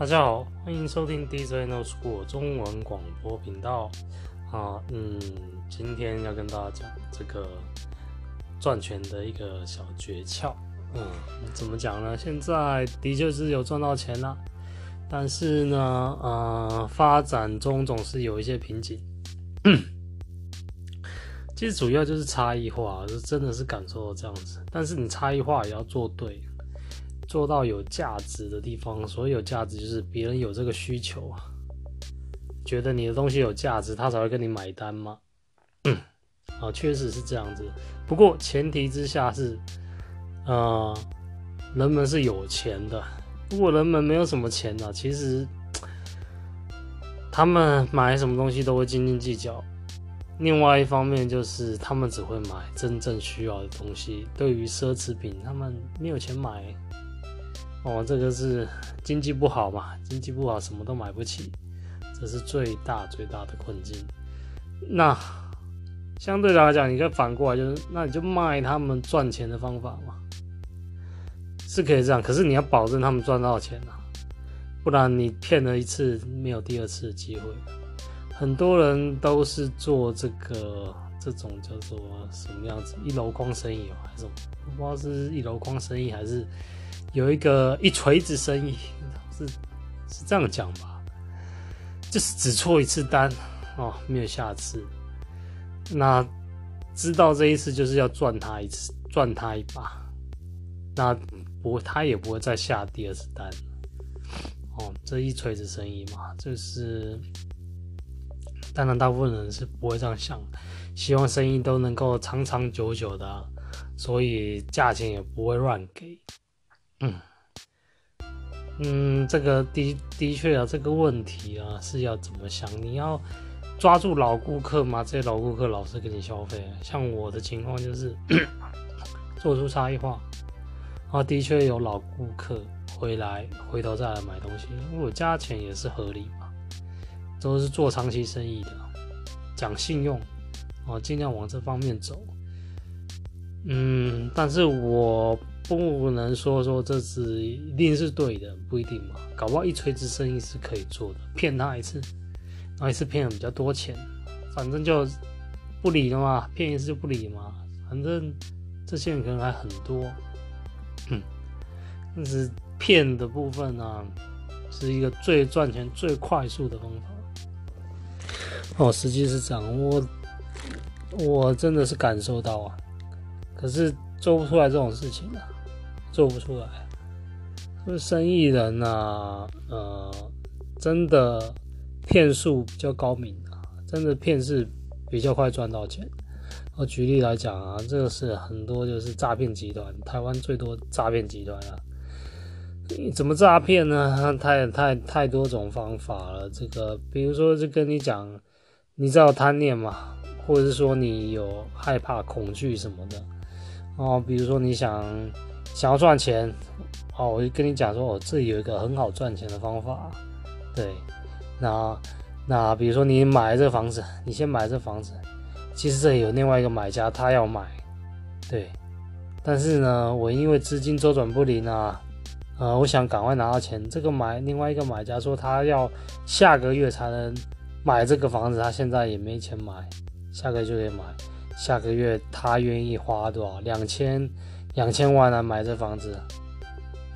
大家好，欢迎收听 DJ No School 中文广播频道啊。嗯，今天要跟大家讲这个赚钱的一个小诀窍。嗯，怎么讲呢？现在的确是有赚到钱了，但是呢，呃，发展中总是有一些瓶颈。其实主要就是差异化，就真的是感受到这样子。但是你差异化也要做对。做到有价值的地方，所谓有价值就是别人有这个需求啊，觉得你的东西有价值，他才会跟你买单吗？啊，确实是这样子。不过前提之下是，呃，人们是有钱的。如果人们没有什么钱呢，其实他们买什么东西都会斤斤计较。另外一方面就是他们只会买真正需要的东西，对于奢侈品，他们没有钱买。哦，这个是经济不好嘛？经济不好，什么都买不起，这是最大最大的困境。那相对来讲，你可以反过来，就是那你就卖他们赚钱的方法嘛，是可以这样。可是你要保证他们赚到钱啊，不然你骗了一次，没有第二次的机会。很多人都是做这个这种叫做什么样子一篓筐生意哦还是什么？我不知道是一篓筐生意还是。有一个一锤子生意，是是这样讲吧？就是只错一次单哦，没有下次。那知道这一次就是要赚他一次，赚他一把，那不他也不会再下第二次单哦。这一锤子生意嘛，就是当然大部分人是不会这样想，希望生意都能够长长久久的，所以价钱也不会乱给。嗯嗯，这个的的确啊，这个问题啊是要怎么想？你要抓住老顾客吗？这些老顾客老是给你消费。像我的情况就是 做出差异化，啊，的确有老顾客回来，回头再来买东西，因为我价钱也是合理嘛，都是做长期生意的，讲信用，啊，尽量往这方面走。嗯，但是我。不能说说这次一定是对的，不一定嘛。搞不好一锤子生意是可以做的，骗他一次，然后一次骗了比较多钱，反正就不理了嘛，骗一次就不理嘛。反正这些人可能还很多，嗯，但是骗的部分呢、啊，是一个最赚钱、最快速的方法。哦，实际是这样，我我真的是感受到啊，可是做不出来这种事情啊。做不出来，就是生意人呐、啊，呃，真的骗术比较高明啊，真的骗是比较快赚到钱。我举例来讲啊，这个是很多就是诈骗集团，台湾最多诈骗集团啊。你怎么诈骗呢？太太太多种方法了。这个比如说，就跟你讲，你知道贪念嘛，或者是说你有害怕、恐惧什么的哦，比如说你想。想要赚钱，哦，我就跟你讲说，我这里有一个很好赚钱的方法，对，那那比如说你买这房子，你先买这房子，其实这里有另外一个买家，他要买，对，但是呢，我因为资金周转不灵啊，呃，我想赶快拿到钱，这个买另外一个买家说他要下个月才能买这个房子，他现在也没钱买，下个月就可以买，下个月他愿意花多少？两千。两千万、啊、买这房子，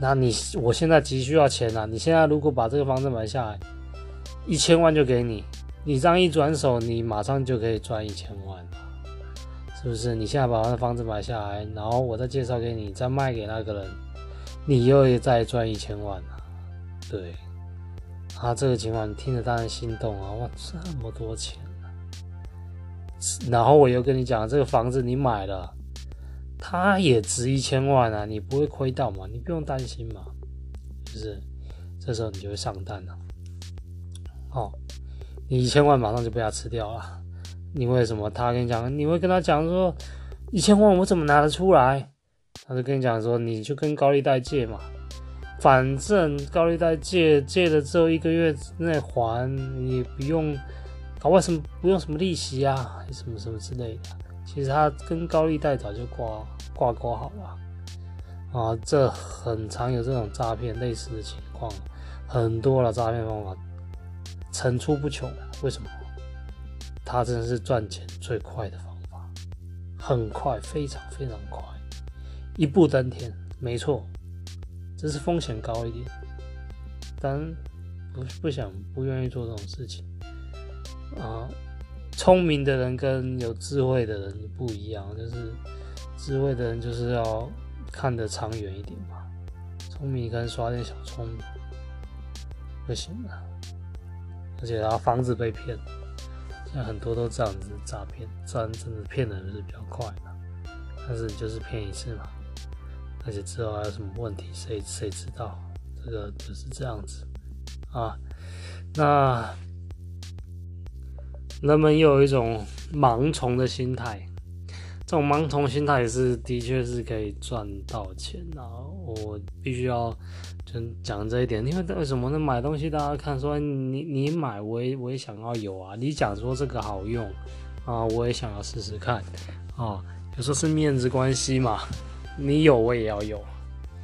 那你我现在急需要钱啊！你现在如果把这个房子买下来，一千万就给你，你这样一转手，你马上就可以赚一千万了，是不是？你现在把那房子买下来，然后我再介绍给你，再卖给那个人，你又再赚一千万了，对，啊，这个情况你听着当然心动啊！哇，这么多钱啊！然后我又跟你讲，这个房子你买了。它也值一千万啊，你不会亏到嘛？你不用担心嘛，就是这时候你就会上当了。哦，你一千万马上就被他吃掉了。你为什么？他跟你讲，你会跟他讲说，一千万我怎么拿得出来？他就跟你讲说，你就跟高利贷借嘛，反正高利贷借借了之后一个月之内还，你不用搞外什么，不用什么利息啊，什么什么之类的。其实他跟高利贷早就挂挂钩好了啊，这很常有这种诈骗类似的情况，很多的诈骗方法层出不穷的。为什么？它真的是赚钱最快的方法，很快，非常非常快，一步登天。没错，只是风险高一点，但不不想不愿意做这种事情啊。聪明的人跟有智慧的人不一样，就是智慧的人就是要看得长远一点嘛，聪明跟耍点小聪明不行了，而且他防止被骗，现在很多都这样子诈骗，虽然真的骗的人是比较快的，但是就是骗一次嘛，而且之后还有什么问题，谁谁知道？这个就是这样子啊，那。人们又有一种盲从的心态，这种盲从心态也是的确是可以赚到钱啊！我必须要就讲这一点，因为为什么呢？买东西大家看说你你买我也我也想要有啊，你讲说这个好用啊，我也想要试试看啊。有时候是面子关系嘛，你有我也要有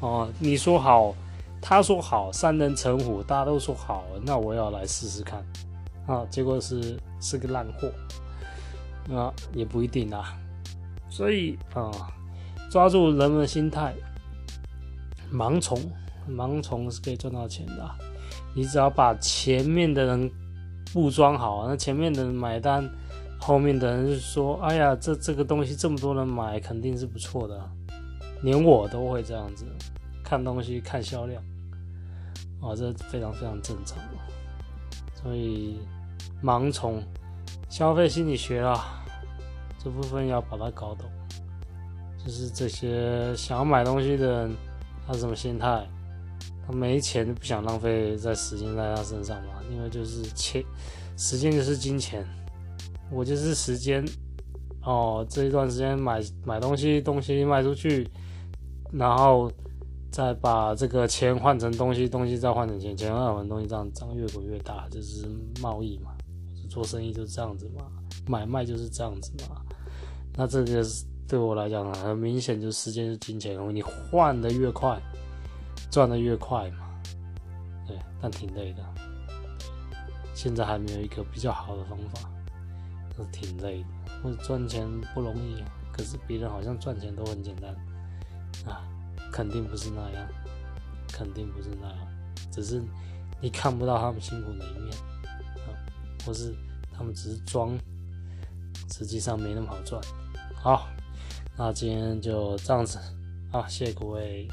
啊。你说好，他说好，三人成虎，大家都说好，那我要来试试看。啊，结果是是个烂货，啊，也不一定啊。所以啊，抓住人们的心态，盲从，盲从是可以赚到钱的。你只要把前面的人布装好，那前面的人买单，后面的人就说：“哎呀，这这个东西这么多人买，肯定是不错的。”连我都会这样子看东西，看销量，啊，这非常非常正常。所以，盲从消费心理学啊，这部分要把它搞懂。就是这些想要买东西的人，他什么心态？他没钱，不想浪费在时间在他身上嘛？因为就是钱，时间就是金钱。我就是时间哦，这一段时间买买东西，东西卖出去，然后。再把这个钱换成东西，东西再换成钱，钱换成东西，这样这样越滚越大，就是贸易嘛？做生意就是这样子嘛？买卖就是这样子嘛？那这个对我来讲很明显，就时间是金钱，你换的越快，赚的越快嘛？对，但挺累的。现在还没有一个比较好的方法，是挺累的。或者赚钱不容易，可是别人好像赚钱都很简单啊。肯定不是那样，肯定不是那样，只是你看不到他们辛苦的一面，或是他们只是装，实际上没那么好赚。好，那今天就这样子，啊，谢谢各位。